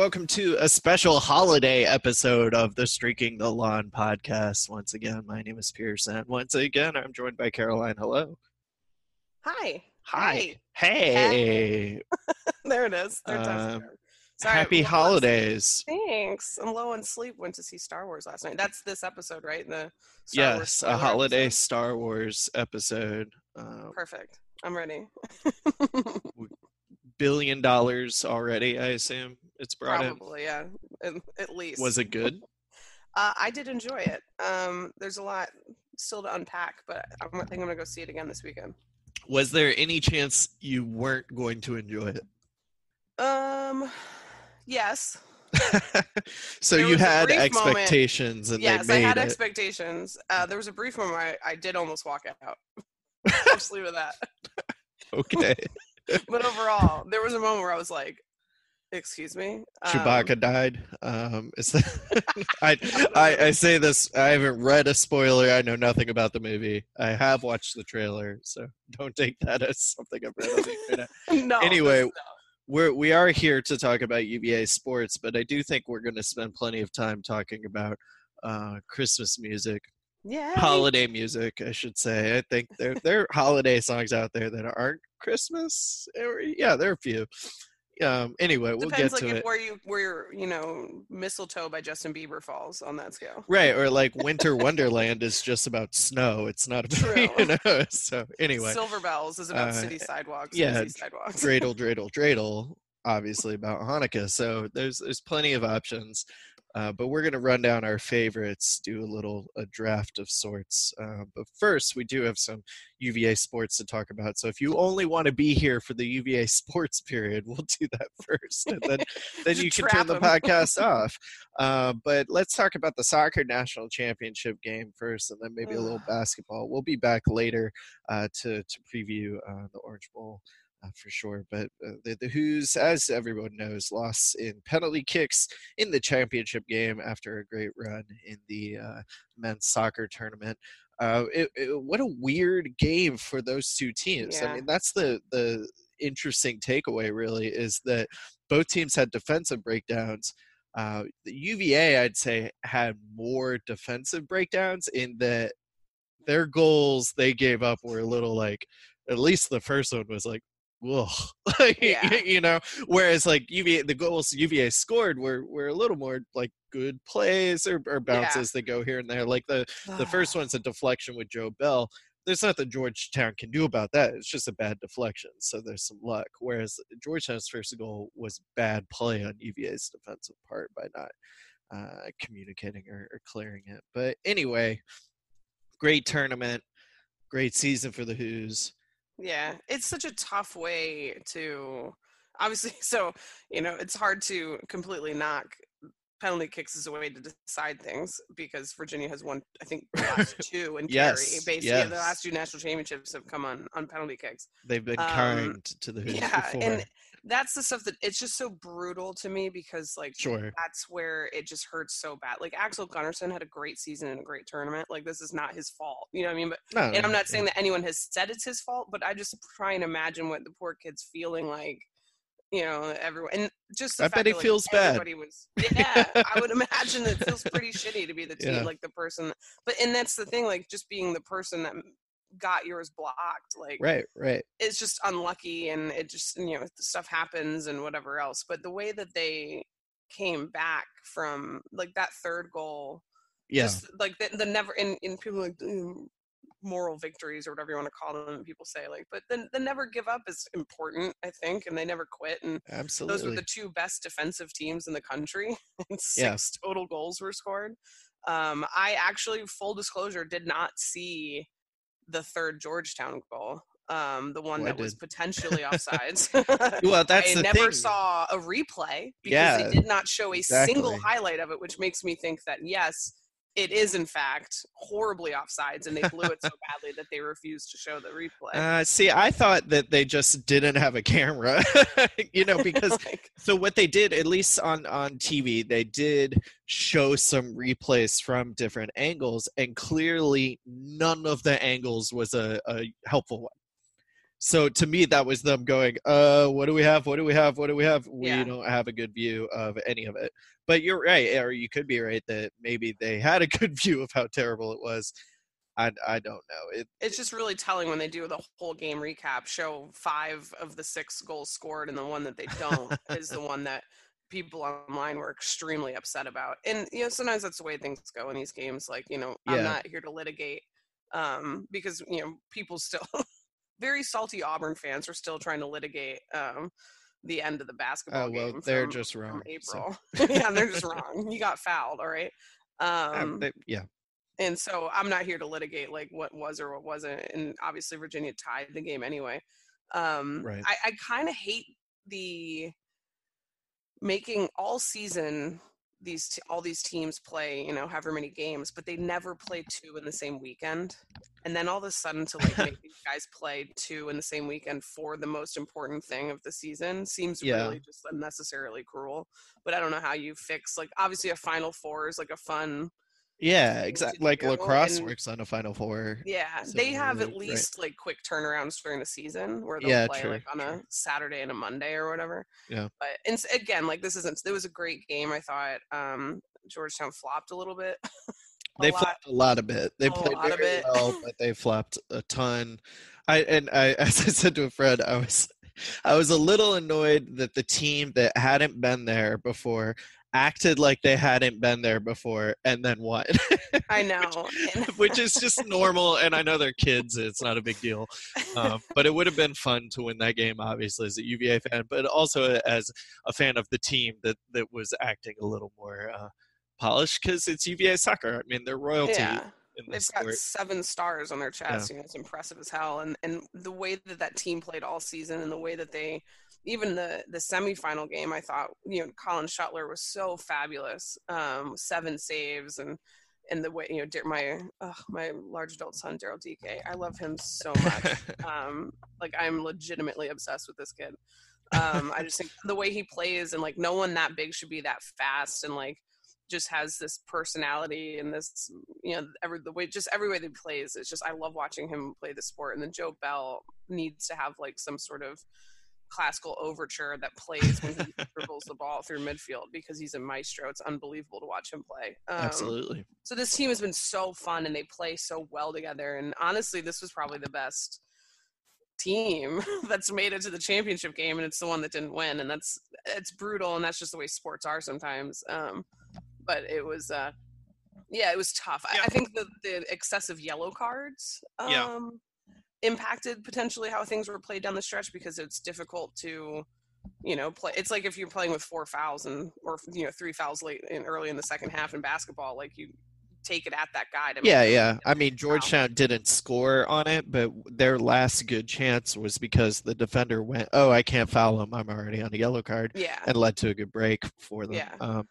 welcome to a special holiday episode of the Streaking the Lawn podcast. Once again, my name is Pierce. Once again, I'm joined by Caroline. Hello. Hi. Hi. Hey. there it is. Third Um. Sorry, Happy I'm low on- holidays. Thanks. I'm low on sleep. Went to see Star Wars last night. That's this episode, right? The Star Wars Yes, a holiday episode? Star Wars episode. Uh, Perfect. I'm ready. billion dollars already, I assume it's brought in. Probably, yeah. At, at least. Was it good? Uh, I did enjoy it. Um, there's a lot still to unpack, but I think I'm gonna go see it again this weekend. Was there any chance you weren't going to enjoy it? Um, yes. so There you had brief moment- expectations and yes, I had it. expectations. Uh, there was a brief moment where I, I did almost walk out. I'll just leave it at that. okay. But overall, there was a moment where I was like, "Excuse me." Um, Chewbacca died. Um, is that, I, I I say this. I haven't read a spoiler. I know nothing about the movie. I have watched the trailer, so don't take that as something I've read on the internet. no. Anyway, this- We're we are here to talk about UVA sports, but I do think we're going to spend plenty of time talking about uh, Christmas music, yeah. holiday music, I should say. I think there there are holiday songs out there that aren't Christmas. Yeah, there are a few. Um, anyway, we'll Depends get to if it. where you where you know mistletoe by Justin Bieber falls on that scale. Right, or like Winter Wonderland is just about snow. It's not about True. you know. So anyway, Silver Bells is about uh, city sidewalks. yeah, busy sidewalks. dreidel, dreidel, dreidel, obviously about Hanukkah. So there's there's plenty of options. Uh, but we're going to run down our favorites, do a little a draft of sorts. Uh, but first, we do have some UVA sports to talk about. So if you only want to be here for the UVA sports period, we'll do that first, and then then you can turn trap the podcast off. Uh, but let's talk about the soccer national championship game first, and then maybe a little basketball. We'll be back later uh, to to preview uh, the Orange Bowl uh, for sure. But uh, the, the Hoos, as everyone knows, lost in penalty kicks in the championship game after a great run in the uh, men's soccer tournament. Uh, it, it- what a weird game for those two teams. I mean, that's the the interesting takeaway. Really, is that both teams had defensive breakdowns. Uh, the UVA, I'd say, had more defensive breakdowns in that their goals they gave up were a little like, at least the first one was like, whoa, like, Yeah. you know. Whereas like UVA, the goals UVA scored were were a little more like good plays or, or bounces that go here and there. Like the the first one's a deflection with Joe Bell. There's nothing Georgetown can do about that. It's just a bad deflection, so there's some luck. Whereas Georgetown's first goal was bad play on UVA's defensive part by not uh, communicating or, or clearing it. But anyway, great tournament, great season for the Hoos. Yeah, it's such a tough way to obviously so, you know, it's hard to completely knock penalty kicks as a way to decide things because Virginia has won I think last two and Yes, carry. Basically yes. the last two national championships have come on on penalty kicks. They've been Um, kind to the Hoos Yeah, before. and that's the stuff that it's just so brutal to me because like sure. that's where it just hurts so bad. Like Axel Gunnarsson had a great season and a great tournament. Like this is not his fault. You know what I mean? But No, and I'm not saying that anyone has said it's his fault, but I just try and imagine what the poor kid's feeling like you know, everyone, and just the I fact bet he that, like, feels bad. everybody Was, yeah, I would imagine it feels pretty shitty to be the team, Yeah. like the person. But and that's the thing, like just being the person that got yours blocked, like Right, right. it's just unlucky, and it just you know stuff happens and whatever else. But the way that they came back from like that third goal Yeah. just like the, the never in in people like "Mm, moral victories or whatever you want to call them people say like but the, the never give up is important i think and they never quit and Absolutely. those were the two best defensive teams in the country and Yeah. six total goals were scored um i actually full disclosure did not see the third georgetown goal um the one Oh, that was potentially offsides. Well, that's I never thing. saw a replay because Yeah, they did not show a single highlight of it, which makes me think that yes, it is in fact horribly offsides, and they blew it so badly that they refused to show the replay. Uh, see, I thought that they just didn't have a camera, you know, because Like, so what they did, at least on on TV, they did show some replays from different angles, and clearly none of the angles was a, a helpful one. So to me, that was them going, "Uh, what do we have? What do we have? What do we have? We Yeah. don't have a good view of any of it." But you're right, or you could be right that maybe they had a good view of how terrible it was. I I don't know. It it's just really telling when they do the whole game recap, show five of the six goals scored, and the one that they don't is the one that people online were extremely upset about. And you know, sometimes that's the way things go in these games. Like, you know, I'm not here to litigate um, because you know people still very salty Auburn fans are still trying to litigate um, the end of the basketball oh well, game. they're from- just wrong. so- April. yeah, they're just wrong. You got fouled, all right. Uh, Um, they- yeah. and so I'm not here to litigate like what was or what wasn't. And obviously Virginia tied the game anyway. Um, Right. I, I kind of hate the making all season these t- all these teams play you know however many games but they never play two in the same weekend and then all of a sudden to like make these guys play two in the same weekend for the most important thing of the season seems Yeah. really just unnecessarily cruel but i don't know how you fix like obviously a final four is like a fun Yeah, exactly. Like lacrosse and- works on a Final Four. yeah, they have at Similarly, right. least like quick turnarounds during the season where they'll Yeah, play true, like on a Saturday and a Monday or whatever. Yeah. But and again, like this isn't. It was a great game. I thought um, Georgetown flopped a little bit. a They lot. flopped a lot of it. They A played very well, but they flopped a ton. I and I, as I said to a friend, I was, I was a little annoyed that the team that hadn't been there before acted like they hadn't been there before and then what I know. and- which is just normal. And I know they're kids; it's not a big deal. Um, but it would have been fun to win that game, obviously, as a UVA fan, but also as a fan of the team that that was acting a little more uh, polished because it's UVA soccer. I mean, they're royalty yeah. They've this got seven stars on their chest. You know, it's impressive as hell. And and the way that that team played all season, and the way that they, even the the semifinal game, I thought you know Colin Shutler was so fabulous. Um, seven saves and and the way you know my uh, my large adult son Daryl Dike, I love him so much. um, like I'm legitimately obsessed with this kid. Um, I just think the way he plays and like no one that big should be that fast and like just has this personality and this you know every the way just every way that he plays it's just I love watching him play the sport and then Joe Bell needs to have like some sort of classical overture that plays when he dribbles the ball through midfield because he's a maestro. It's unbelievable to watch him play. Um, Absolutely. so this team has been so fun and they play so well together. And honestly this was probably the best team that's made it to the championship game and it's the one that didn't win. And that's it's brutal and that's just the way sports are sometimes. Um but it was uh yeah it was tough. I, I think the the excessive yellow cards um Yeah. Impacted potentially how things were played down the stretch because it's difficult to you know play it's like if you're playing with four fouls and or you know three fouls late in early in the second half in basketball like you take it at that guy to Yeah, yeah. I mean, Georgetown didn't score on it, but their last good chance was because the defender went, "Oh, I can't foul him. I'm already on a yellow card," yeah and led to a good break for them. Yeah. Um,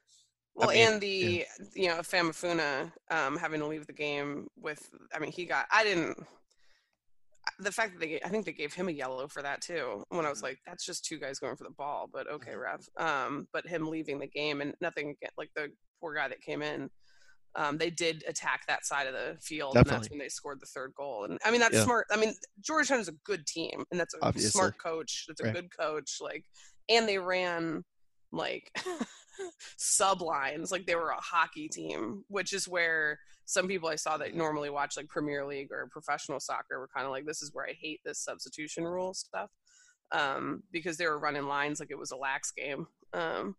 Well, mean, and the you know Afamefuna um, having to leave the game with, I mean, he got. I didn't. The fact that they I think they gave him a yellow for that too. When I was like, that's just two guys going for the ball, but okay, ref. Um, but him leaving the game and nothing like the poor guy that came in. Um, they did attack that side of the field, and that's when they scored the third goal. And I mean, that's Yeah. smart. I mean, Georgetown is a good team, and that's a Obviously. smart coach. That's a Right. good coach. Like, and they ran like sublines like they were a hockey team which is where some people i saw that normally watch like premier league or professional soccer were kind of like this is where i hate this substitution rule stuff um, because they were running lines like it was a lax game um,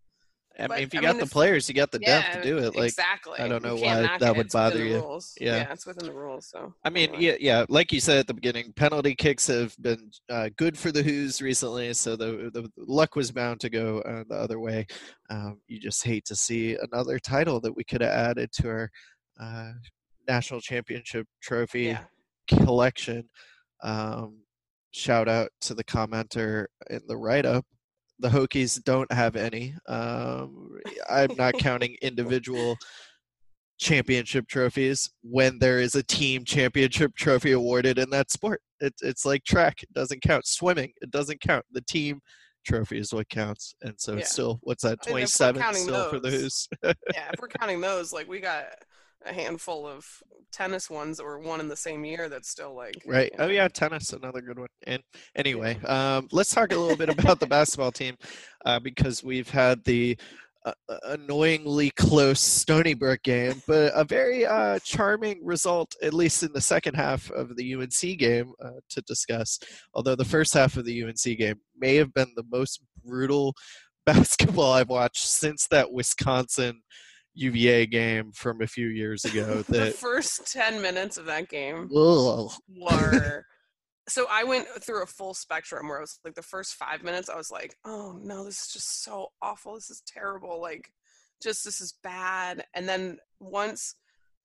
I mean, if you I got mean, the players, you got the yeah, depth to do it. Like, exactly. I don't know why that would bother you. Yeah. yeah. it's within the rules. So, I mean, yeah, yeah. Like you said at the beginning, penalty kicks have been uh, good for the Hoos recently. So the, the luck was bound to go uh, the other way. Um, you just hate to see another title that we could have added to our uh, national championship trophy yeah. collection. Um, shout out to the commenter in the write up the Hokies don't have any. Um, I'm not counting individual championship trophies when there is a team championship trophy awarded in that sport. It, it's like track; it doesn't count. Swimming, it doesn't count. The team trophy is what counts, and so yeah. it's still what's that? Twenty seven still those, for the Hoos. yeah, if we're counting those, like we got a handful of tennis ones that were one in the same year that's still like right. you oh, know. oh yeah tennis another good one. And anyway um, let's talk a little bit about the basketball team uh, because we've had the uh, uh, annoyingly close stony brook game but a very uh, charming result at least in the second half of the unc game uh, to discuss. Although the first half of the unc game may have been the most brutal basketball i've watched since that wisconsin UVA game from a few years ago. That the first ten minutes of that game ugh. were. So I went through a full spectrum where I was like the first five minutes I was like, oh no, this is just so awful. This is terrible. Like, just this is bad. And then once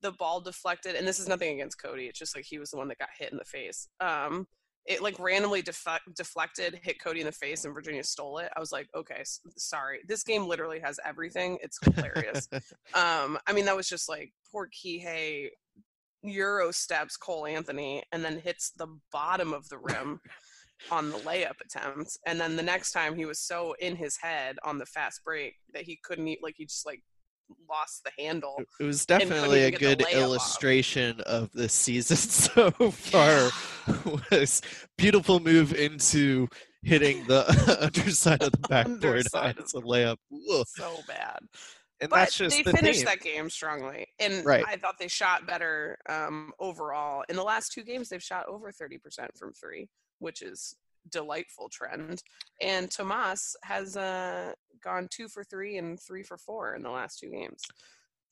the ball deflected, and this is nothing against Cody, it's just like he was the one that got hit in the face. Um, it like randomly def- deflected, hit Cody in the face, and Virginia stole it. I was like, okay, s- sorry. This game literally has everything. It's hilarious. um, I mean, that was just like poor Kihei Euro steps Cole Anthony and then hits the bottom of the rim on the layup attempt. And then the next time he was so in his head on the fast break that he couldn't eat, like he just like lost the handle. It was definitely a good illustration off. of the season so far. was beautiful move into hitting the underside of the backboard as a layup. Ugh. So bad. And but that's just they the finished theme. that game strongly, and right. I thought they shot better um, overall. In the last two games, they've shot over thirty percent from three, which is delightful trend. And Tomas has uh, gone two for three and three for four in the last two games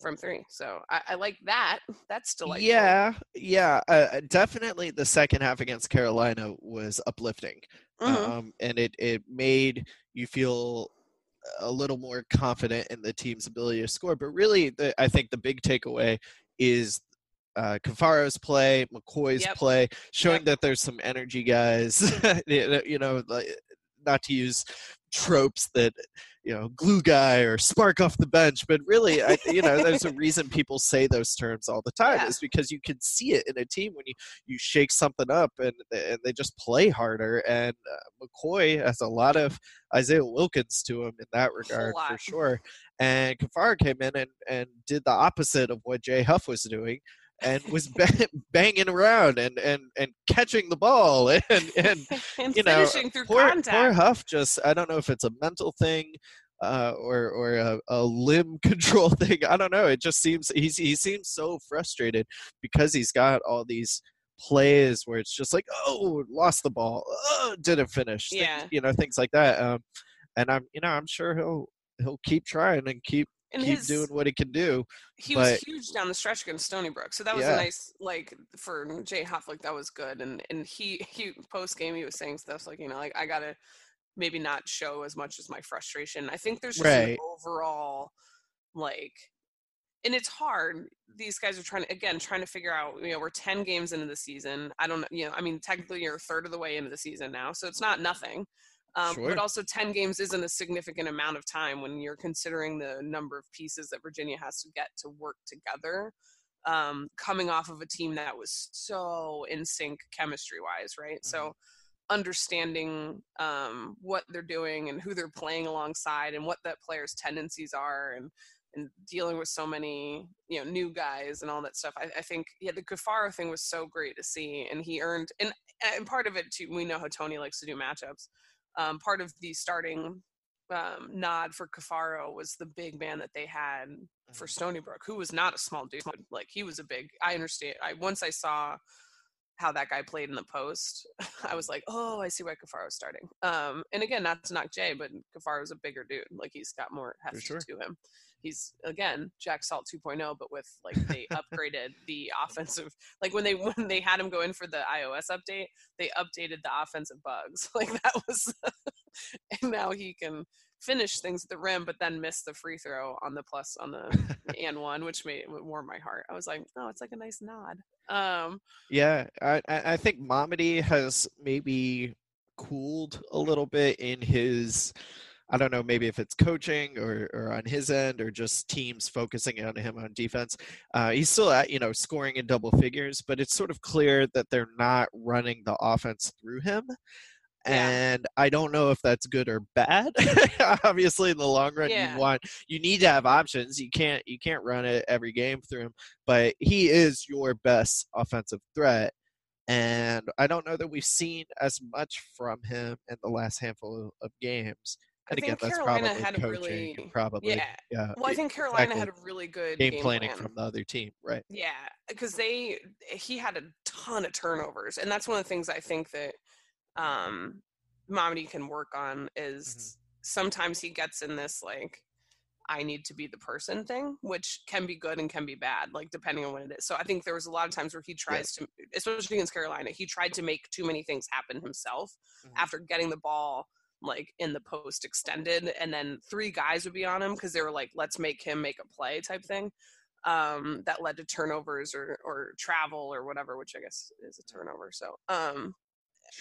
from three. So I, I like that. That's delightful. Yeah, yeah, uh, uh, definitely. The second half against Carolina was uplifting, mm-hmm. um, and it it made you feel a little more confident in the team's ability to score. But really, the, I think the big takeaway is uh, Caffaro's play, McCoy's yep. play, showing yep. that there's some energy guys. you know, like, not to use tropes that you know glue guy or spark off the bench but really I, you know there's a reason people say those terms all the time yeah. is because you can see it in a team when you you shake something up and and they just play harder and uh, mccoy has a lot of isaiah wilkins to him in that regard for sure and Caffaro came in and and did the opposite of what jay huff was doing and was banging around and, and, and catching the ball and and, and you know poor, poor Huff just I don't know if it's a mental thing uh, or or a, a, limb control thing. I don't know. It just seems he's he seems so frustrated because he's got all these plays where it's just like oh lost the ball oh, didn't finish yeah things, you know things like that um, and i'm you know i'm sure he'll he'll keep trying and keep and keep his, doing what he can do. He but, was huge down the stretch against Stony Brook, so that was yeah. a nice like for Jay Huff. That was good, and and he he post game he was saying stuff like you know like I gotta maybe not show as much as my frustration. I think there's just right. an overall like and it's hard. These guys are trying to again trying to figure out. You know, we're ten games into the season. I don't know. You know, I mean, technically you're a third of the way into the season now, so it's not nothing. Um, sure. But also, 10 games isn't a significant amount of time when you're considering the number of pieces that Virginia has to get to work together. Um, coming off of a team that was so in sync chemistry wise, right? Mm-hmm. So, understanding um, what they're doing and who they're playing alongside and what that player's tendencies are and and dealing with so many you know new guys and all that stuff i, I think yeah the Caffaro thing was so great to see and he earned and and part of it too we know how tony likes to do matchups um, part of the starting um, nod for Caffaro was the big man that they had for Mhm. Stony Brook, who was not a small dude. Like he was a big. I understand. I once I saw how that guy played in the post, I was like, oh, I see why Caffaro's starting. Um, and again, not to knock Jay, but Caffaro's a bigger dude. Like he's got more heft sure. to him. He's again Jack Salt 2.0, but with like they upgraded the offensive. Like when they when they had him go in for the iOS update, they updated the offensive bugs. Like that was, and now he can finish things at the rim, but then miss the free throw on the plus on the and one, which made warm my heart. I was like, oh, it's like a nice nod. Um, Yeah, I I think Mamadi has maybe cooled a little bit in his. I don't know, maybe if it's coaching or, or on his end or just teams focusing on him on defense. Uh, he's still at, you know, scoring in double figures, but it's sort of clear that they're not running the offense through him. Yeah. And I don't know if that's good or bad. Obviously, in the long run, Yeah. you want you need to have options. You can't you can't run it every game through him, but he is your best offensive threat. And I don't know that we've seen as much from him in the last handful of, of games. I again, think that's Carolina probably had a coaching really probably yeah. yeah, Well, I think Carolina exactly. had a really good game, game, planning plan. from the other team, right? Yeah, because they he had a ton of turnovers, and that's one of the things I think that um Mamadi can work on is Mm-hmm. sometimes he gets in this like I need to be the person thing, which can be good and can be bad, like depending on what it is. So I think there was a lot of times where he tries to, especially against Carolina, he tried to make too many things happen himself Mhm. after getting the ball like in the post extended, and then three guys would be on him because they were like, let's make him make a play type thing. Um, that led to turnovers or or travel or whatever, which I guess is a turnover. So um,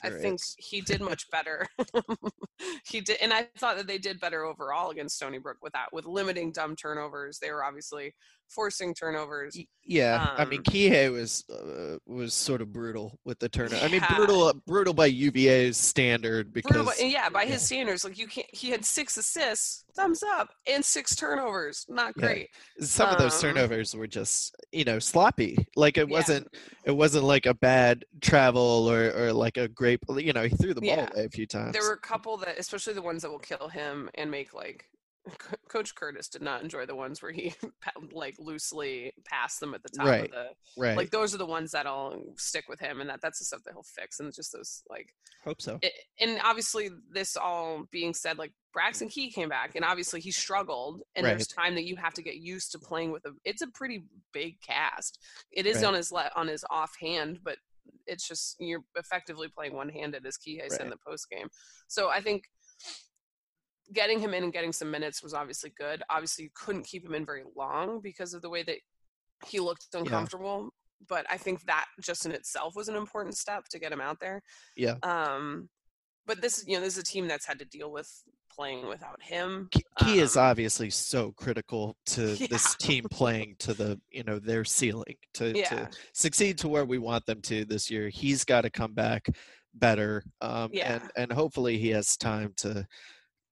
I think is. he did much better. he did, and I thought that they did better overall against Stony Brook with that, with limiting dumb turnovers. They were obviously forcing turnovers. Yeah, I mean Um, Kihei was uh, was sort of brutal with the turnover. I mean Yeah. brutal brutal by UVA's standard because but yeah, by yeah. his standards, like you can't. He had six assists, thumbs up, and six turnovers. Not Yeah. great. some of those um, turnovers were just you know sloppy. Like it wasn't it wasn't like a bad travel or or like a great you know he threw the ball Yeah. away a few times. There were a couple that, especially the ones that will kill him and make like. Co- Coach Curtis did not enjoy the ones where he like loosely passed them at the top Right. of the right. like those are the ones that'll stick with him and that that's the stuff that he'll fix and just those like Hope so. it, and obviously this all being said like braxton key came back and obviously he struggled and there's time that you have to get used to playing with a it's a pretty big cast it is Right. on his le- on his offhand but it's just you're effectively playing one-handed as Kihei said in the post game so i think getting him in and getting some minutes was obviously good obviously you couldn't keep him in very long because of the way that he looked uncomfortable but i think that just in itself was an important step to get him out there Yeah. um but this you know this is a team that's had to deal with playing without him He Key is um, obviously so critical to this team playing to the you know their ceiling to, Yeah. to succeed to where we want them to this year. He's got to come back better, um, Yeah. and and hopefully he has time to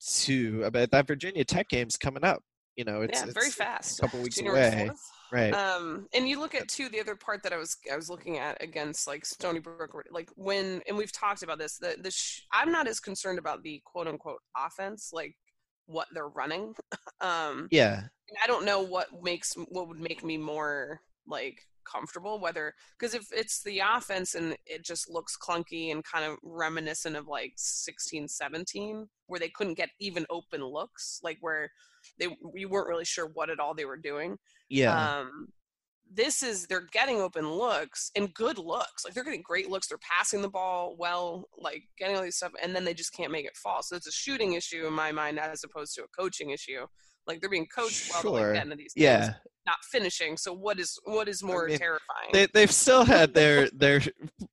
to. I bet that Virginia Tech game's coming up. You know, it's, yeah very fast a couple weeks January away, 4th. right? um and you look at too the other part that i was i was looking at against like stony brook like when and we've talked about this the the sh- i'm not as concerned about the quote unquote offense like what they're running um yeah, I don't know what makes what would make me more like comfortable whether because if it's the offense and it just looks clunky and kind of reminiscent of like 16 17 where they couldn't get even open looks like where they we weren't really sure what at all they were doing yeah, um this is they're getting open looks and good looks like they're getting great looks they're passing the ball well like getting all these stuff and then they just can't make it fall. So it's a shooting issue in my mind as opposed to a coaching issue like they're being coached well Sure. like get into these yeah. not finishing so what is what is more mean, terrifying They they've still had their their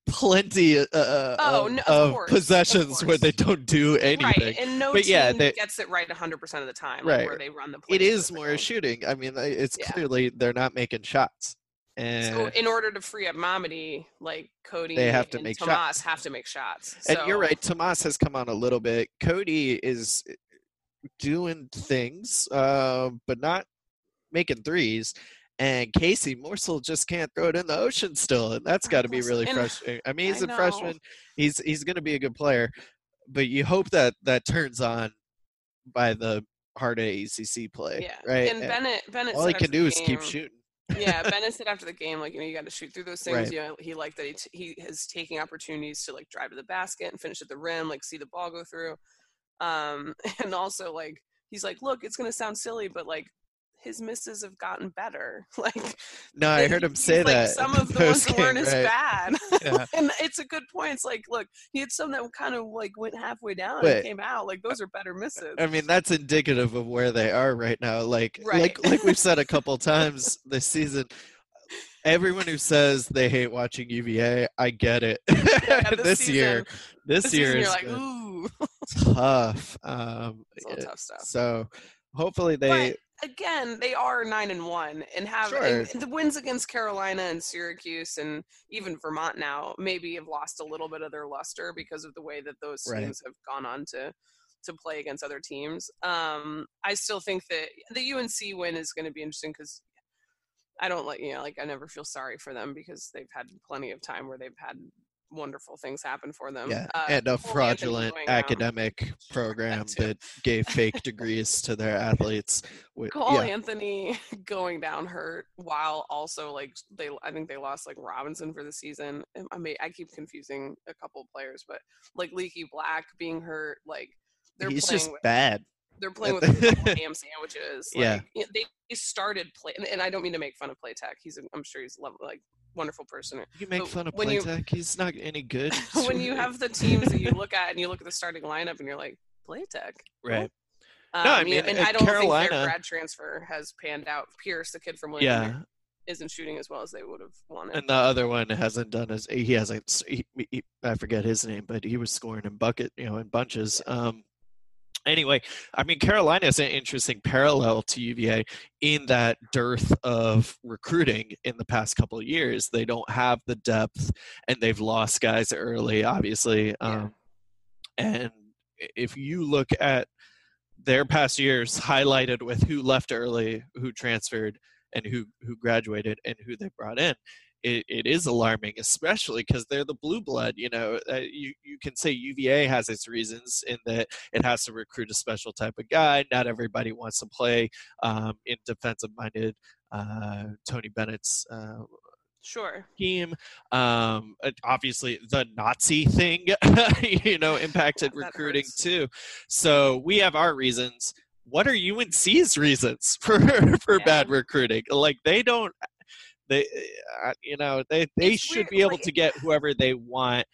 plenty uh, Oh, of, no, of of course, of possessions where they don't do anything. right and no But team yeah, they- gets it right 100% of the time Right. like where they run the play it is more shooting. I mean, it's Yeah. clearly they're not making shots, and so in order to free up Mamadi, like Cody They have to and make Tomas shots. have to make shots. and you're right. Tomas has come on a little bit. Cody is doing things, uh, but not making threes. And Casey Morsell just can't throw it in the ocean still, and that's got to be really and- frustrating. I mean, he's I a freshman. He's he's going to be a good player, but you hope that that turns on by the Harda ACC play. Yeah, right. And Bennett, Bennett. all he can do is keep shooting. yeah, Bennett said after the game, like you know, you got to shoot through those things. Right. You know, he liked that he t- he is taking opportunities to like drive to the basket and finish at the rim, like see the ball go through. Um, and also like he's like, look, it's gonna sound silly, but like his misses have gotten better. Like No, I heard him say like, that. some of the ones that weren't as bad. Yeah. and it's a good point. It's like, look, he had some that kind of like went halfway down But- and came out. Like those are better misses. I mean, that's indicative of where they are right now. Like, Right. like, like we've said a couple times this season. Everyone who says they hate watching UVA, I get it. Yeah, this year, season- this, this year is like, tough. Um, tough stuff. so hopefully they. But again, they are nine and one and have Sure. and the wins against Carolina and Syracuse and even Vermont now maybe have lost a little bit of their luster because of the way that those Right. teams have gone on to to play against other teams. Um, I still think that the UNC win is going to be interesting because I don't like you know like I never feel sorry for them because they've had plenty of time where they've had wonderful things happen for them. yeah, Uh, and a fraudulent going out. academic program that gave fake degrees to their athletes. Cole yeah, Anthony going down hurt while also like they I think they lost like Robinson for the season. I mean I keep confusing a couple of players, but like Leaky Black being hurt, like they're he's playing just with bad. They're playing with ham sandwiches. Like, Yeah. they they started play and, I don't mean to make fun of Platek. He's a, I'm sure he's a like wonderful person. You make But fun of you- Platek. He's not any good. when you have the teams that you look at and you look at the starting lineup and you're like Platek, right. Um, No, I you know, mean, and uh, I don't think Carolina- their grad transfer has panned out. Pierce, the kid from William Yeah, Mary, isn't shooting as well as they would have wanted. and the other one hasn't done as he hasn't. He, he, I forget his name, but he was scoring in bucket, you know, in bunches. Um, anyway, I mean, Carolina is an interesting parallel to UVA in that dearth of recruiting in the past couple of years. They don't have the depth, and they've lost guys early, obviously. Um, and if you look at their past years highlighted with who left early, who transferred, and who who graduated, and who they brought in, it, it is alarming, especially because they're the blue blood. You know, uh, you you can say UVA has its reasons in that it has to recruit a special type of guy. Not everybody wants to play um, in defensive-minded uh, Tony Bennett's uh, sure. scheme. Um, obviously, the Nazi thing, you know, impacted That recruiting hurts. too. So we have our reasons. What are UNC's reasons for for Yeah. bad recruiting? Like they don't. They, uh, you know, they they It's should weird, be able like- to get whoever they want.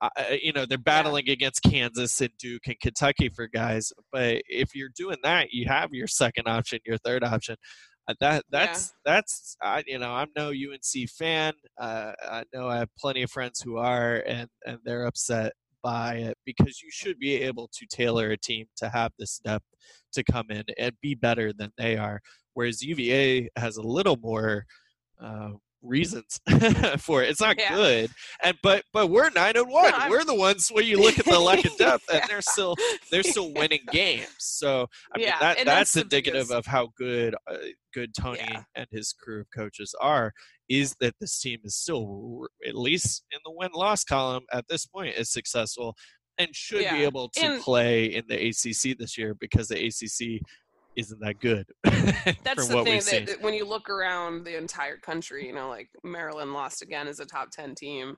Uh, uh, you know, they're battling against Kansas and Duke and Kentucky for guys. But if you're doing that, you have your second option, your third option. Uh, that that's that's I you know I'm no UNC fan. Uh, I know I have plenty of friends who are, and and they're upset by it because you should be able to tailor a team to have this depth to come in and be better than they are. Whereas UVA has a little more uh, reasons for it. It's not Yeah. good, and but but we're nine and one. I'm- we're the ones where you look at the lack of depth, and they're still they're still winning games. So I mean that and that's, that's indicative biggest- of how good uh, good Tony Yeah. and his crew of coaches are. Is that this team is still at least in the win loss column at this point is successful and should be able to and- play in the ACC this year because the ACC isn't that good. That's the what thing that, that when you look around the entire country, you know, like Maryland lost again as a top ten team.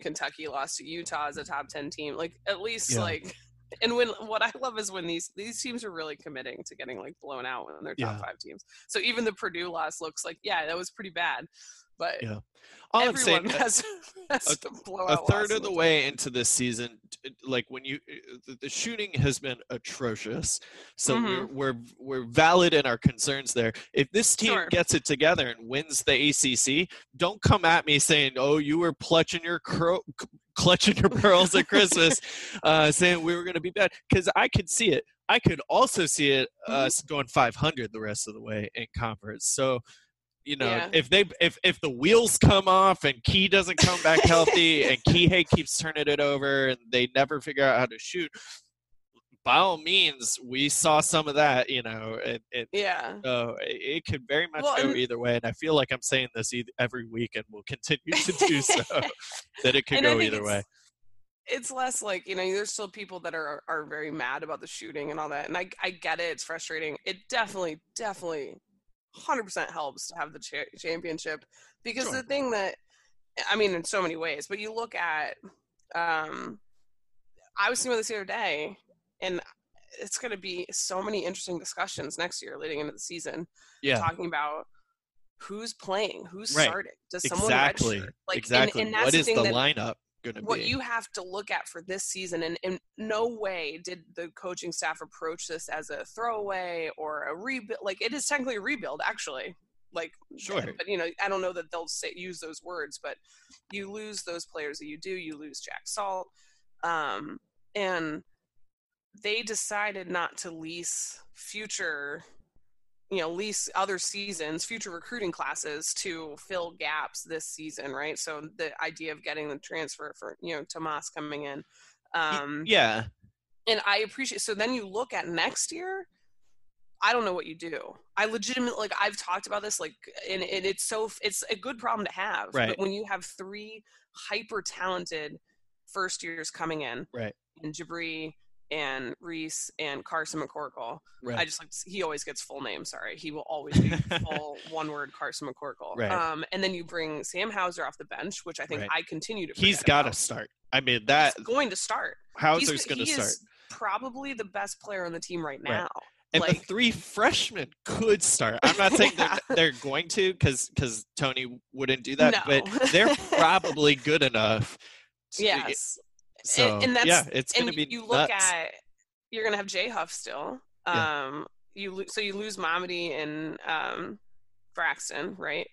Kentucky lost to Utah as a top ten team. Like at least Yeah. like, and when what I love is when these these teams are really committing to getting like blown out when they're top Yeah. five teams. So even the Purdue loss looks like yeah that was pretty bad, but Yeah. All I'm saying, everyone has, has a- to blow a third of the way into this season like when you uh, the- shooting has been atrocious so Mhm. we're, we're we're valid in our concerns there if this team Sure. gets it together and wins the acc don't come at me saying oh you were clutching your cro- c- clutching your pearls at christmas uh, saying we were going to be bad because i could see it i could also see it Mm-hmm. us going 500 the rest of the way in conference so you know, Yeah. if they if if the wheels come off and Key doesn't come back healthy and Kihei keeps turning it over and they never figure out how to shoot, by all means, we saw some of that. You know, it, it Yeah. so it, it could very much Well, go either way. And I feel like I'm saying this eith- every week and will continue to do so. that it could go either way. it's less like you know there's still people that are are very mad about the shooting and all that and i i get it it's frustrating it definitely definitely 100% helps to have the cha- championship because sure. the thing that i mean in so many ways but you look at um i was seeing this the other day and it's going to be so many interesting discussions next year leading into the season yeah talking about who's playing who's right. starting does someone exactly redshirt? like exactly and, and what the is the that, lineup going to what you have to look at for this season, and in no way did the coaching staff approach this as a throwaway or a rebuild. Like it is technically a rebuild, actually. Like sure, but you know, I don't know that they'll say use those words, but you lose those players that you do. You lose Jack Salt, um, and they decided not to lease future you know lease other seasons future recruiting classes to fill gaps this season right? So the idea of getting the transfer for you know tomas coming in um yeah. and i appreciate so then you look at next year i don't know what you do. I legitimately like i've talked about this like and, and it's so it's a good problem to have right. but when you have three hyper talented first years coming in right. and jabri and Reece and Carson McCorkle. Right. I just like he always gets full name. Sorry, he will always be full one word Carson McCorkle. Right. Um, and then you bring Sam Hauser off the bench, which I think right. I continue to. He's got to start. I mean that He's going to start. Hauser's going to start. Probably the best player on the team right now. And like, the three freshmen could start. I'm not saying yeah. they're, they're, going to because because Tony wouldn't do that, no. but they're probably good enough. To, yes. So and, and that's yeah, it's going to be. You look nuts. at you're gonna have Jay Huff still. Yeah. Um, you so you lose Mamadi and um, Braxton, right?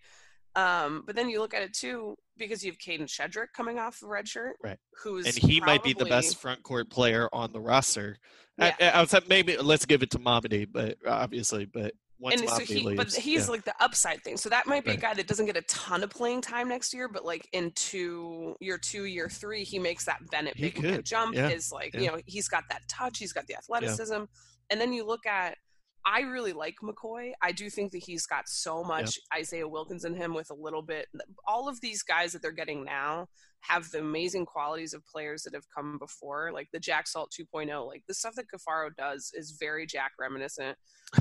Um, but then you look at it too because you have Kadin Shedrick coming off the red shirt, right? Who's and he probably, might be the best front court player on the roster. Yeah. I, outside, maybe let's give it to Mamadi, but obviously, but once and so he, leaves, but he's yeah. like the upside thing. So that might be Right. a guy that doesn't get a ton of playing time next year, but like in two, year two, year three, he makes that Bennett He big jump. yeah, Is like yeah. you know he's got that touch, he's got the athleticism, and then you look at. I really like McCoy. I do think that he's got so much Isaiah Wilkins in him with a little bit. All of these guys that they're getting now have the amazing qualities of players that have come before, like the Jack Salt 2.0. Like the stuff that Caffaro does is very Jack reminiscent,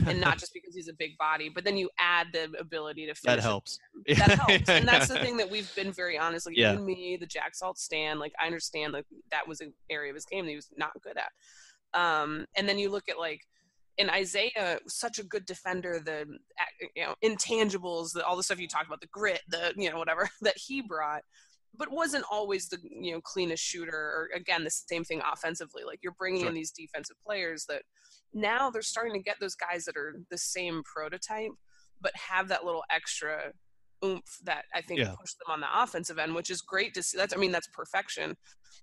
and not just because he's a big body, but then you add the ability to finish. that helps. That helps, and that's the thing that we've been very honest. Like Yeah. me, the Jack Salt stand. Like I understand like that was an area of his game that he was not good at. Um, and then you look at like and Isaiah, such a good defender, the you know intangibles, the, all the stuff you talked about, the grit, the you know whatever that he brought, but wasn't always the you know cleanest shooter. Or again, the same thing offensively. Like you're bringing Sure. in these defensive players that now they're starting to get those guys that are the same prototype, but have that little extra oomph that I think Yeah. push them on the offensive end, which is great to see. That's I mean that's perfection.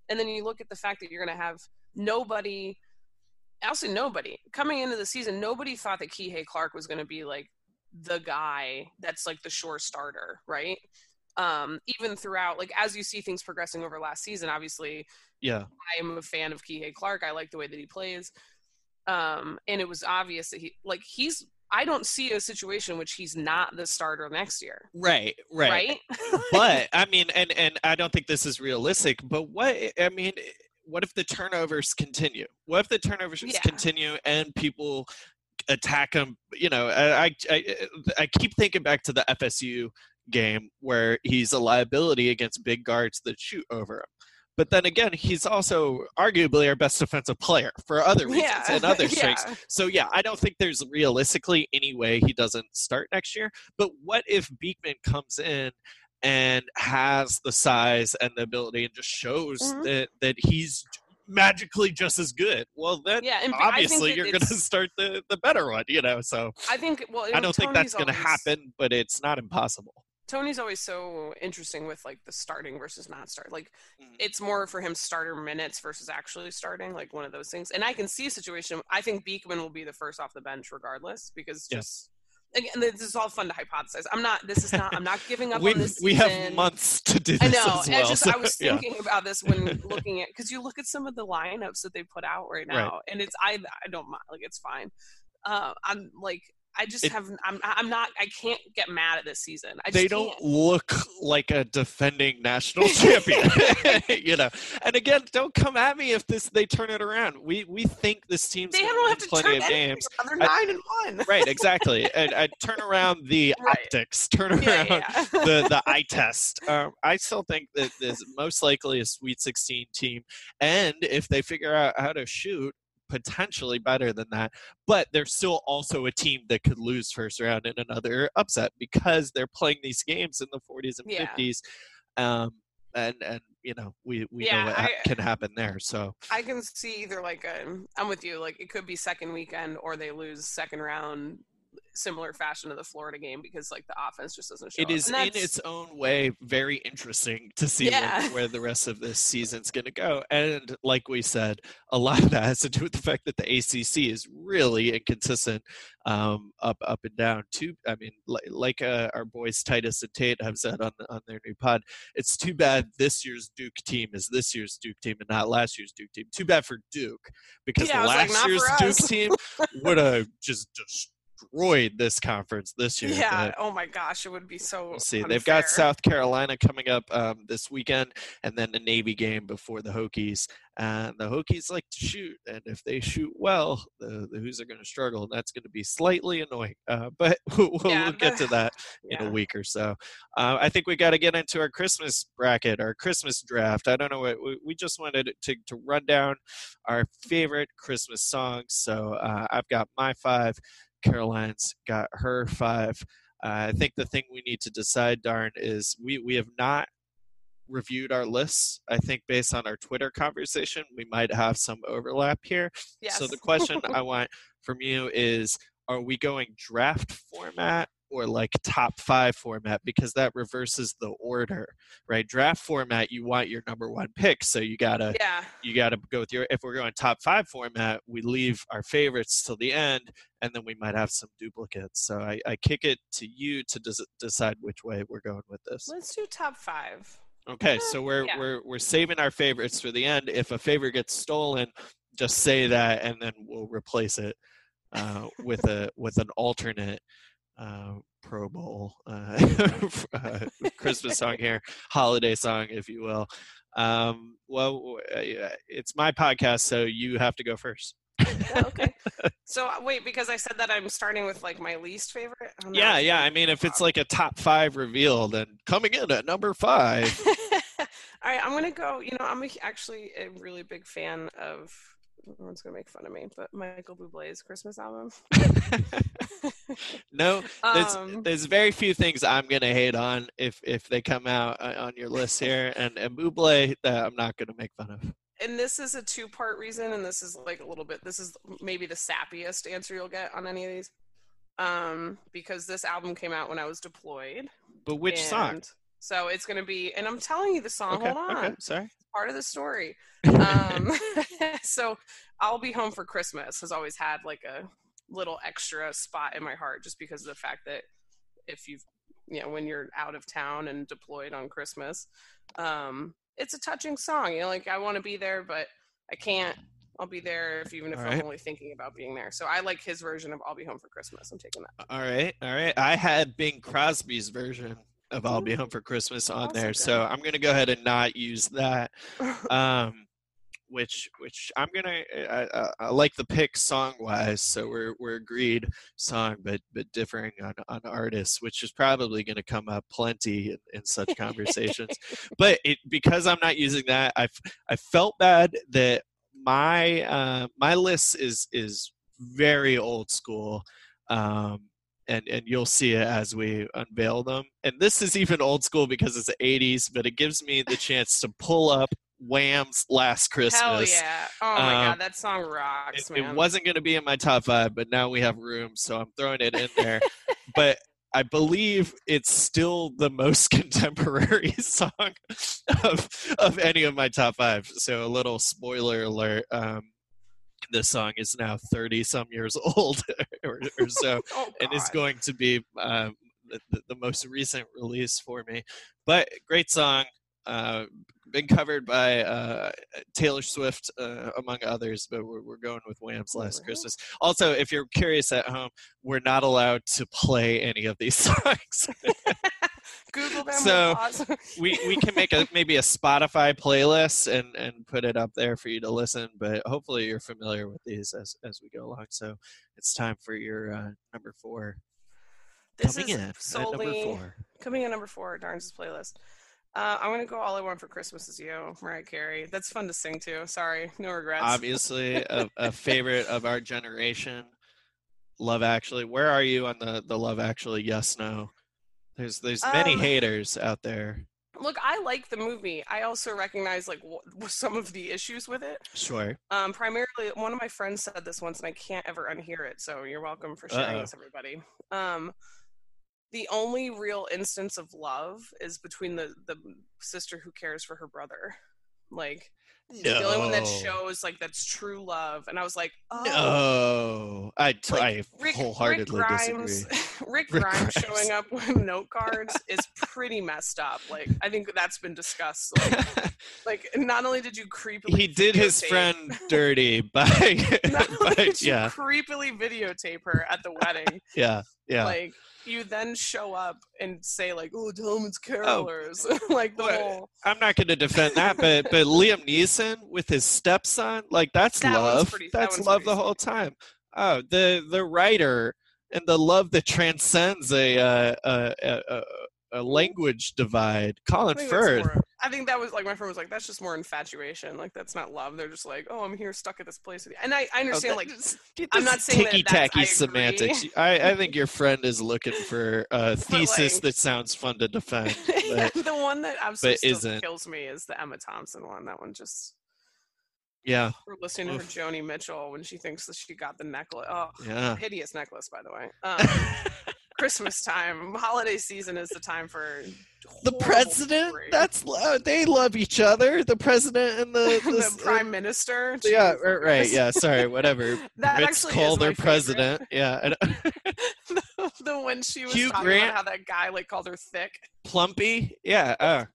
And then you look at the fact that you're going to have nobody also nobody. Coming into the season nobody thought that Kihei Clark was going to be like the guy that's like the sure starter right? Um even throughout like as you see things progressing over last season obviously Yeah, I am a fan of Kihei Clark. I like the way that he plays. Um and it was obvious that he like he's I don't see a situation in which he's not the starter next year. Right, right. right, but I mean, and and I don't think this is realistic. But what I mean, what if the turnovers continue? What if the turnovers Yeah. continue and people attack him? You know, I, I I eh, I keep thinking back to the FSU game where he's a liability against big guards that shoot over him. But then again, he's also arguably our best defensive player for other reasons yeah and other strengths. yeah. So yeah, I don't think there's realistically any way he doesn't start next year. But what if Beekman comes in and has the size and the ability and just shows Mhm. that that he's magically just as good? Well, then yeah obviously you're going to start the the better one, you know. So I think well I don't think that's going to always- happen, but it's not impossible. Tony's always so interesting with like the starting versus not start. Like Mhm. it's more for him starter minutes versus actually starting, like one of those things. And I can see a situation. I think Beekman will be the first off the bench regardless because Yeah. just again, this is all fun to hypothesize. I'm not. This is not. I'm not giving up We on this. we have months to do this I know. as well. just so, I was yeah. thinking about this when looking at because you look at some of the lineups that they put out right now, and it's I I don't mind like it's fine. Uh, I'm like I just it, have I'm I'm not I can't get mad at this season. I they don't can't. look like a defending national champion, you know. And again, don't come at me if this they turn it around. We we think this team's they don't have to plenty of games. They're nine I, and one. right, exactly. And I turn around the right. optics, turn around yeah, yeah. the the eye test. Um, I still think that this most likely a Sweet 16 team, and if they figure out how to shoot, potentially better than that, but they're still also a team that could lose first round in another upset because they're playing these games in the 40s and yeah. 50s. Um, and and you know we we yeah, know what I, can happen there so i can see either like a, i'm with you like it could be second weekend or they lose second round similar fashion to the Florida game because like the offense just doesn't show. It is in its own way very interesting to see yeah. where, where, the rest of this season's going to go. And like we said, a lot of that has to do with the fact that the ACC is really inconsistent um, up up and down. Too, I mean, like, like uh, our boys Titus and Tate have said on on their new pod, it's too bad this year's Duke team is this year's Duke team and not last year's Duke team. Too bad for Duke because yeah, last like, year's Duke team would have just just destroyed this conference this year. Yeah. oh my gosh, it would be so. see, unfair. they've got South Carolina coming up um, this weekend, and then the Navy game before the Hokies. And the Hokies like to shoot, and if they shoot well, the, the Hoos are going to struggle, and that's going to be slightly annoying. Uh, but we'll, yeah, we'll, get to that yeah. in a week or so. Uh, I think we got to get into our Christmas bracket, our Christmas draft. I don't know what we, we just wanted to, to run down our favorite Christmas songs. So uh, I've got my five. Caroline's got her five. Uh, I think the thing we need to decide, Darn, is we, we have not reviewed our lists. I think based on our Twitter conversation, we might have some overlap here. Yes. So the question I want from you is are we going draft format or like top five format? Because that reverses the order right? Draft format you want your number one pick so you gotta yeah. you gotta go with your if we're going top five format we leave our favorites till the end and then we might have some duplicates. So i, I kick it to you to des- decide which way we're going with this. Let's do top five. Okay uh, so we're yeah. we're we're saving our favorites for the end. If a favorite gets stolen just say that and then we'll replace it uh, with a with an alternate uh, Pro Bowl uh, uh, Christmas song here, holiday song, if you will. Um, well, uh, it's my podcast, so you have to go first. Oh, okay. So wait, because I said that I'm starting with like my least favorite. yeah, yeah. I mean, if it's like a top five reveal, then coming in at number five. All right, I'm gonna go. You know, I'm actually a really big fan of everyone's gonna make fun of me, but Michael Bublé's Christmas album. no, there's um, there's very few things I'm gonna hate on if if they come out uh, on your list here, and and Bublé that I'm not gonna make fun of. And this is a two part reason, and this is like a little bit. This is maybe the sappiest answer you'll get on any of these, um, because this album came out when I was deployed. But which song? So it's gonna be, and I'm telling you the song. Okay, hold on. Okay, sorry part of the story. Um, so I'll be home for Christmas has always had like a little extra spot in my heart just because of the fact that if you've you know when you're out of town and deployed on Christmas, um, it's a touching song. You know, like I want to be there, but I can't. I'll be there if even if all I'm right. only thinking about being there. So I like his version of "I'll Be Home for Christmas." I'm taking that. All right, all right. I had Bing Crosby's version of I'll Be Home for Christmas on there. So I'm gonna go ahead and not use that. Um, which which I'm gonna I, I, I, like the pick song wise, so we're we're agreed song, but but differing on on artists, which is probably gonna come up plenty in, in such conversations. but it because I'm not using that, I I felt bad that my uh, my list is is very old school. Um, and and you'll see it as we unveil them. And this is even old school because it's the 80s, but it gives me the chance to pull up Wham's Last Christmas. Hell yeah! Oh my um, god, that song rocks, it, it wasn't going to be in my top five, but now we have room, so I'm throwing it in there. but I believe it's still the most contemporary song of of any of my top five. So a little spoiler alert. Um, this song is now 30 some years old or, or so oh, and is going to be um, the, the, most recent release for me but great song uh, been covered by uh, Taylor Swift, uh, among others, but we're, we're going with Wham's Last Christmas. Also, if you're curious at home, we're not allowed to play any of these songs. Google them. So we, we can make a maybe a Spotify playlist and, and put it up there for you to listen. But hopefully you're familiar with these as as we go along. So it's time for your uh, number four. This coming is in solely number four. coming in number four, Darns' playlist. Uh, I'm gonna go all I want for Christmas is you, Mariah Carey. That's fun to sing to. Sorry, no regrets. Obviously, a, a favorite of our generation. Love Actually. Where are you on the the Love Actually? Yes, no. There's there's many Um, haters out there. Look, I like the movie. I also recognize like wh- some of the issues with it. Sure. Um, primarily, one of my friends said this once, and I can't ever unhear it. So you're welcome for sharing Uh-oh. this, everybody. Um, the only real instance of love is between the the sister who cares for her brother. Like the only one that shows like that's true love. And I was like, oh. No, I, t- Like, I Rick, wholeheartedly Rick Grimes, disagree. Rick, Rick Grimes, Grimes. showing up with note cards is pretty messed up. Like I think that's been discussed. Like, like not only did you creepily he did his friend dirty by, not only by did you yeah, creepily videotape her at the wedding, yeah, yeah. like you then show up and say like, "Oh, tell him it's Oh. carolers," like the What? whole. I'm not going to defend that, but but Liam Neeson with his stepson, like that's That love. pretty- that's one's love the whole time. Oh, the the writer and the love that transcends a uh, a, a, a, language divide. I Colin that's Firth. more- I think that was like my friend was like, "That's just more infatuation. Like that's not love. They're just like, oh, I'm here stuck at this place with you." And I, I Oh, understand that like I'm not saying that ticky tacky semantics. I, I think your friend is looking for a thesis like- that sounds fun to defend. yeah, But the one that absolutely still isn't. kills me is the Emma Thompson one. That one just yeah, we're listening to her Joni Mitchell when she thinks that she got the necklace. Oh, yeah. hideous necklace, by the way. Um, Christmas time, holiday season is the time for the president. fuckery. That's they love each other. The president and the, the this- prime minister. Yeah, right, right. Yeah, sorry, whatever. That Vince actually called her president. Yeah, the, the when she was Hugh talking Grant- about how that guy like called her thick. Plumpy. Yeah, uh,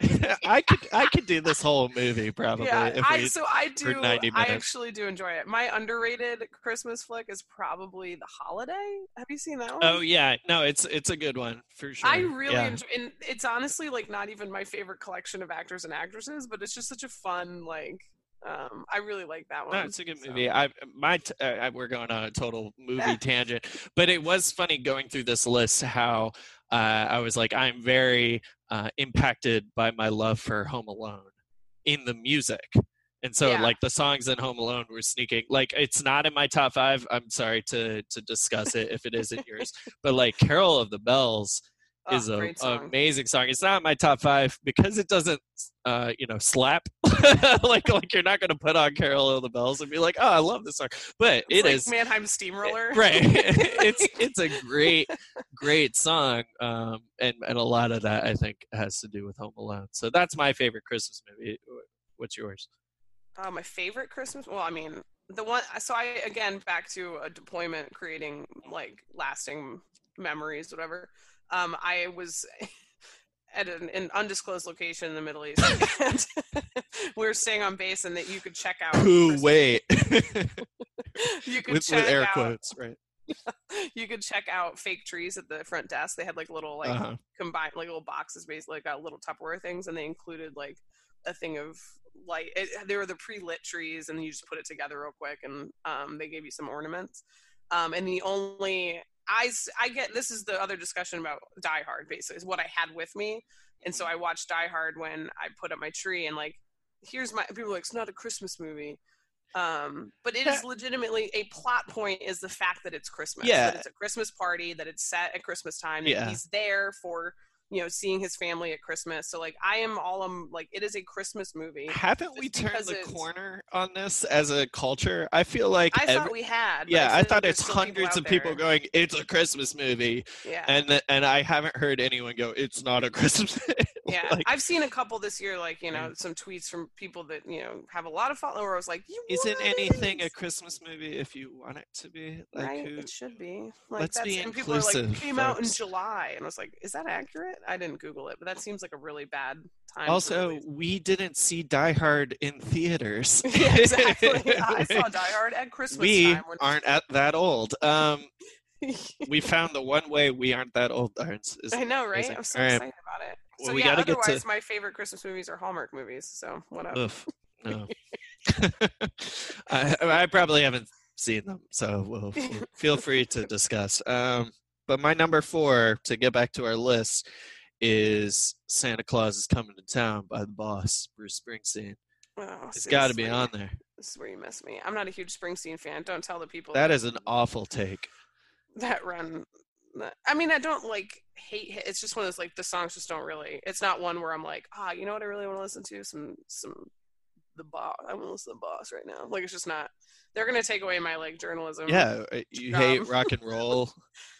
I could I could do this whole movie probably. yeah, I so I do. I actually do enjoy it. My underrated Christmas flick is probably The Holiday. Have you seen that one? oh yeah, no, it's it's a good one for sure. I really yeah. enjoy, and it's honestly like not even my favorite collection of actors and actresses, but it's just such a fun like. Um, I really like that one. No, it's a good so. movie. I my t- uh, we're going on a total movie tangent, but it was funny going through this list how uh, I was like I'm very uh, impacted by my love for Home Alone in the music. And so Yeah. like the songs in Home Alone were sneaking like it's not in my top 5. I'm sorry to to discuss it if it isn't yours. But like Carol of the Bells Oh, is a song. amazing song. It's not my top 5 because it doesn't uh you know slap like like you're not going to put on Carol of the Bells and be like, "Oh, I love this song." But It's it like is Mannheim Steamroller. right. it's it's a great great song um and and a lot of that I think has to do with Home Alone. So that's my favorite Christmas movie. What's yours? Uh, my favorite Christmas. Well, I mean, the one. So I again back to a deployment, creating like lasting memories, whatever. Um, I was at an, an undisclosed location in the Middle East, and we were staying on base, and that you could check out. Who wait. You could with, check with air out. quotes, right? You could check out fake trees at the front desk. They had like little like Uh-huh. combined like little boxes basically like got little Tupperware things and they included like a thing of light it, they were the pre-lit trees and you just put it together real quick and um, they gave you some ornaments um, and the only I, I get this is the other discussion about Die Hard basically is what I had with me and so I watched Die Hard when I put up my tree and like here's my people are like it's not a Christmas movie um but it is legitimately a plot point is the fact that it's christmas Yeah. that it's a christmas party that it's set at christmas time Yeah. he's there for you know seeing his family at christmas so like i am all um like it is a christmas movie Haven't we turned the corner on this as a culture? I feel like i every- thought we had yeah, I thought it's people hundreds out of people there. going, "It's a Christmas movie," yeah and and I haven't heard anyone go, "It's not a Christmas." yeah like, i've seen a couple this year like you know Yeah. some tweets from people that you know have a lot of followers like you isn't what anything a? Christmas movie if you want it to be? Like, right who? it should be like Let's that's be and people are like came out in july and i was like is that accurate I didn't Google it, but that seems like a really bad time. Also, we didn't see Die Hard in theaters. yeah, exactly. I saw Die Hard at Christmas we time. when- aren't at that old. Um, we found the one way we aren't that old. Is I know, right? I'm so right. excited about it. Well, so we yeah, gotta get to- otherwise, my favorite Christmas movies are Hallmark movies. So whatever. Oof, no. I, I probably haven't seen them, so we'll, we'll feel free to discuss. Um, but my number four, to get back to our list, is Santa Claus is Coming to Town by the boss, Bruce Springsteen. Oh, It's got to be on there. This is where you miss me. I'm not a huge Springsteen fan. Don't tell the people That is an awful take. that run. I mean, I don't like hate. it. It's just one of those like the songs just don't really. It's not one where I'm like, ah, you know what I really want to listen to some some the boss. I want to listen to the boss right now. Like it's just not. They're gonna take away my like journalism. Yeah, uh, you hate rock and roll.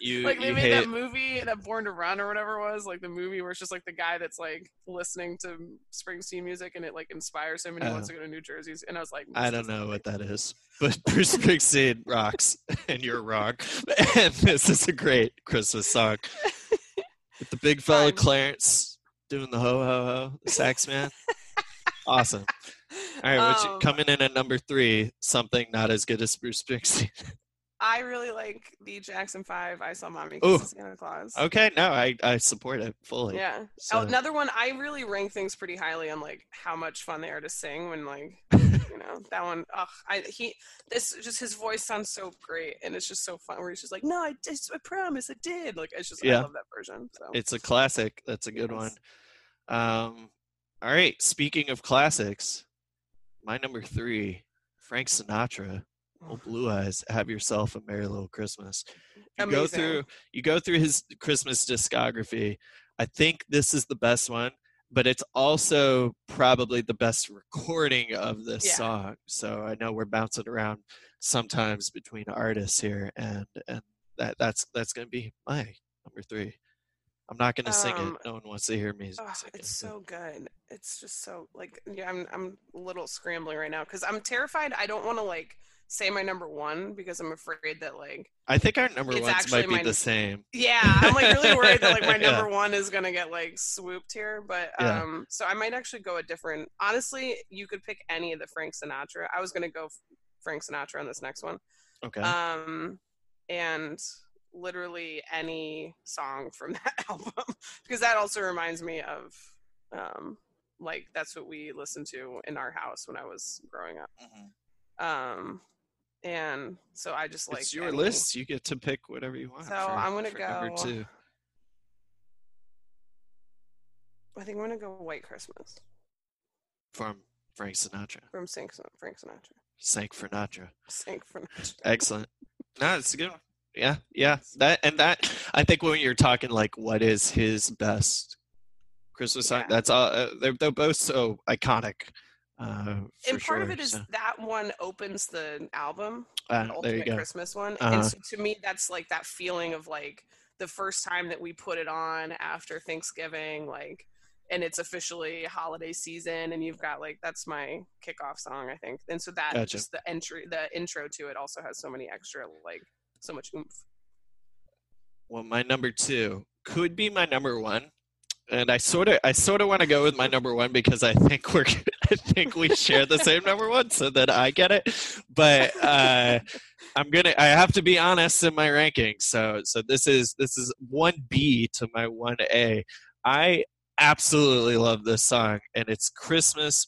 You, like they you made hate that movie, that Born to Run or whatever it was, like the movie where it's just like the guy that's like listening to Springsteen music and it like inspires him and he Oh. wants to go to New Jersey. And I was like, I don't know what that is, but Bruce Springsteen rocks, and you're wrong. And this is a great Christmas song with the big fella. Clarence doing the ho ho ho, the sax man. awesome. All right, what's Um, coming in at number three? Something not as good as Bruce Springsteen. I really like the Jackson Five. I saw Mommy Ooh. Kisses Santa Claus. okay, no, I I support it fully. Yeah. So- Oh, another one. I really rank things pretty highly on like how much fun they are to sing. When like you know that one. Ugh, I he this just his voice sounds so great and it's just so fun. Where he's just like, no, I just I promise I did. Like it's just Yeah. I love that version. So It's a classic. That's a good one. Um, all right. Speaking of classics, my number three, Frank Sinatra. Old Blue Eyes, have yourself a merry little Christmas. You go through you go through his Christmas discography. I think this is the best one, but it's also probably the best recording of this Yeah. song. So I know we're bouncing around sometimes between artists here, and and that that's that's gonna be my number three. I'm not gonna sing Um, it. No one wants to hear me Ugh, sing it. it's so good. It's just so like yeah. I'm I'm a little scrambling right now because I'm terrified. I don't want to like say my number one because I'm afraid that like I think our number ones might be my- the same. yeah I'm like really worried that like my Yeah. number one is gonna get like swooped here. But Yeah. um, so I might actually go a different. Honestly, you could pick any of the Frank Sinatra. I was gonna go Frank Sinatra on this next one. Okay. Um, and literally any song from that album because that also reminds me of um like that's what we listened to in our house when I was growing up. Mhm. Um and so I just like it's your any- list. You get to pick whatever you want. So for- I'm gonna go- two. I think I'm gonna go White Christmas from Frank Sinatra. from Frank Frank Sinatra. Sank Sinatra. Frank Sinatra. Excellent. No, it's a good one. Yeah, yeah. That and that. I think when you're talking like what is his best Christmas song, Yeah. that's all. Uh, they're they're both so iconic. Uh, and part of sure, it is so, that one opens the album uh, the there you ultimate. Christmas one. Uh-huh. And so to me, that's like that feeling of like the first time that we put it on after Thanksgiving, like, and it's officially holiday season, and you've got like that's my kickoff song, I think. And so that Gotcha. just the entry, the intro to it also has so many extra like so much oomph. Well, my number two could be my number one, and I sort of I sort of want to go with my number one because I think we're I think we share the same number one, so that I get it. But uh, I'm gonna I have to be honest in my rankings. So so this is this is one B to my one A. I absolutely love this song, and it's Christmas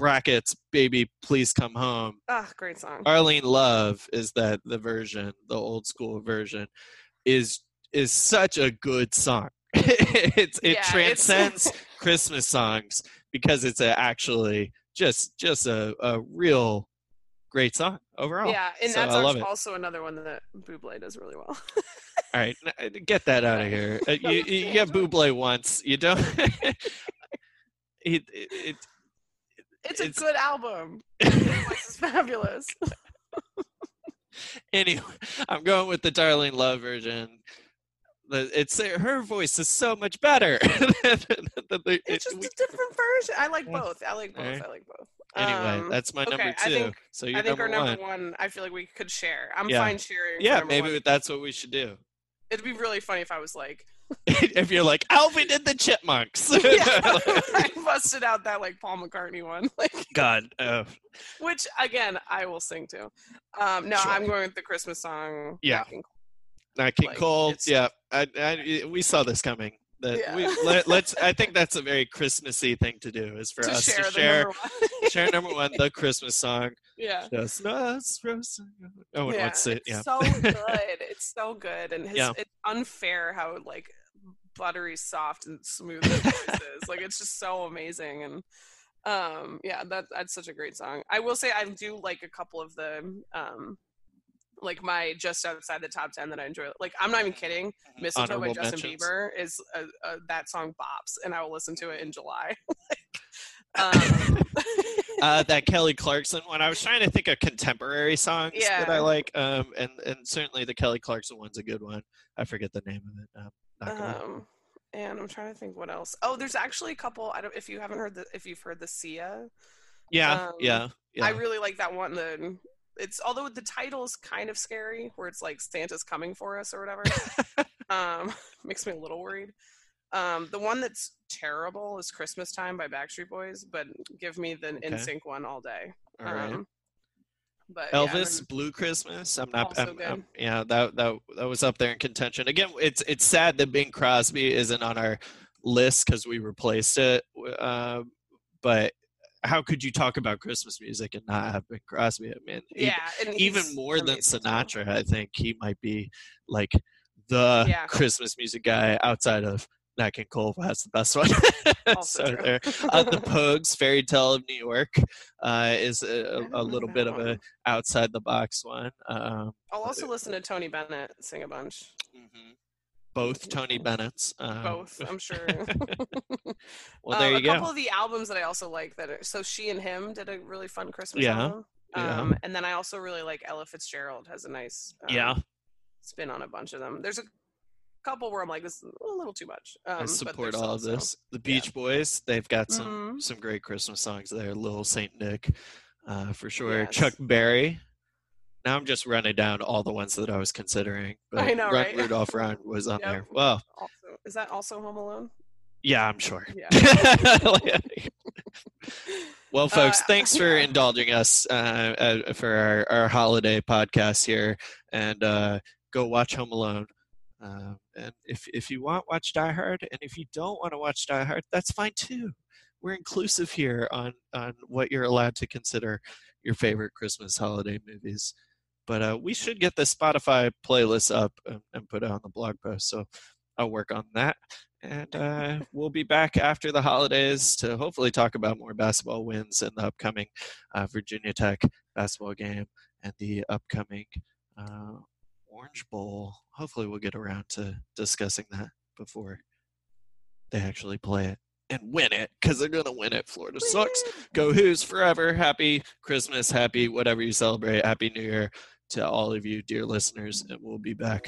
brackets baby please come home Ah, great song. Darlene Love is that the version, the old school version, is is such a good song. it's it Yeah, it's- transcends Christmas songs because it's a, actually just just a, a real great song overall. yeah, and So that's I love actu- it. also another one that Buble does really well. All right, get that out of here. Uh, you you get Buble once, you don't. it, it, it it's, It's- a good album. Is fabulous. anyway, I'm going with the Darlene Love version. It's her voice is so much better. than the- the- It's just we- a different version. I like both. I like both. Alright. I like both. anyway, Um, that's my number okay, I two. think- so you're I think number, our number one. one. I feel like we could share. I'm Yeah. fine sharing. Yeah, maybe one. that's what we should do. It'd be really funny if I was like, if you're like Alvin and the Chipmunks. yeah, I busted out that like Paul McCartney one. Like God. Uh, which again I will sing to. Um no, Sure. I'm going with the Christmas song. Yeah. Nat King Nat King Like, Cole. Yeah, I, I, we saw this coming. That Yeah. we let, let's. I think that's a very Christmassy thing to do is for to us share to share number share number one the Christmas song. yeah. Roasting. No one yeah, wants it. it's Yeah. so good. It's so good, and his, Yeah. it's unfair how like buttery soft and smooth his voice is. Like it's just so amazing, and um, yeah, that that's such a great song. I will say I do like a couple of the um, like my just outside the top ten that I enjoy. Like I'm not even kidding. Mistletoe Honorable by Justin mentions. Bieber is a, a, that song bops, and I will listen to it in July. um, uh, that Kelly Clarkson one. I was trying to think of contemporary songs that I like, um, and and certainly the Kelly Clarkson one's a good one. I forget the name of it. Um, not gonna- Um, and I'm trying to think what else. Oh, there's actually a couple. I don't if you haven't heard the if you've heard the Sia. yeah, um, yeah, yeah. I really like that one. The it's although the title is kind of scary, where it's like Santa's coming for us or whatever. um, makes me a little worried. Um, the one that's terrible is Christmas Time by Backstreet Boys, but give me the Okay. NSYNC one all day. All right. Um, but Elvis and- Blue Christmas. I'm not. I'm, I'm- yeah, that that that was up there in contention. Again, it's it's sad that Bing Crosby isn't on our list because we replaced it. Uh, but how could you talk about Christmas music and not have Bing Crosby? I mean, yeah, and even more than. Sinatra, I think he might be like the Yeah. Christmas music guy outside of Nat King Cole. Has the best one. So there. Uh, the Pogues Fairy Tale of New York uh, is a, a little bit of a outside the box one. Um, I'll also listen to Tony Bennett sing a bunch. mhm. Both Tony Bennett's. Um, Both, I'm sure. well, Um, there you a go. couple of the albums that I also like that are so she and him did a really fun Christmas Yeah, album. yeah. Um, and then I also really like Ella Fitzgerald has a nice um, yeah, spin on a bunch of them. There's a couple where I'm like this is a little too much. Um, I support all of this. The Beach Boys, they've got some Mhm. some great Christmas songs there. Little Saint Nick, uh, for sure. Yes. Chuck Berry. Now I'm just running down all the ones that I was considering. But I know, Run right? Rudolph Run was on Yep. there. Well, Also, is that also Home Alone? yeah, I'm sure. Yeah. well, folks, Uh, thanks for yeah. indulging us uh, uh, for our, our holiday podcast here, and uh, go watch Home Alone. Um, and if if you want, watch Die Hard, and if you don't want to watch Die Hard, that's fine too. We're inclusive here on on what you're allowed to consider your favorite Christmas holiday movies. But uh, we should get the Spotify playlist up and, put it on the blog post. So I'll work on that. And uh, we'll be back after the holidays to hopefully talk about more basketball wins and the upcoming uh, Virginia Tech basketball game and the upcoming uh, Orange Bowl. Hopefully, we'll get around to discussing that before they actually play it and win it because they're going to win it. Florida sucks. Go Hoos forever. Happy Christmas. Happy whatever you celebrate. Happy New Year to all of you, dear listeners. And we'll be back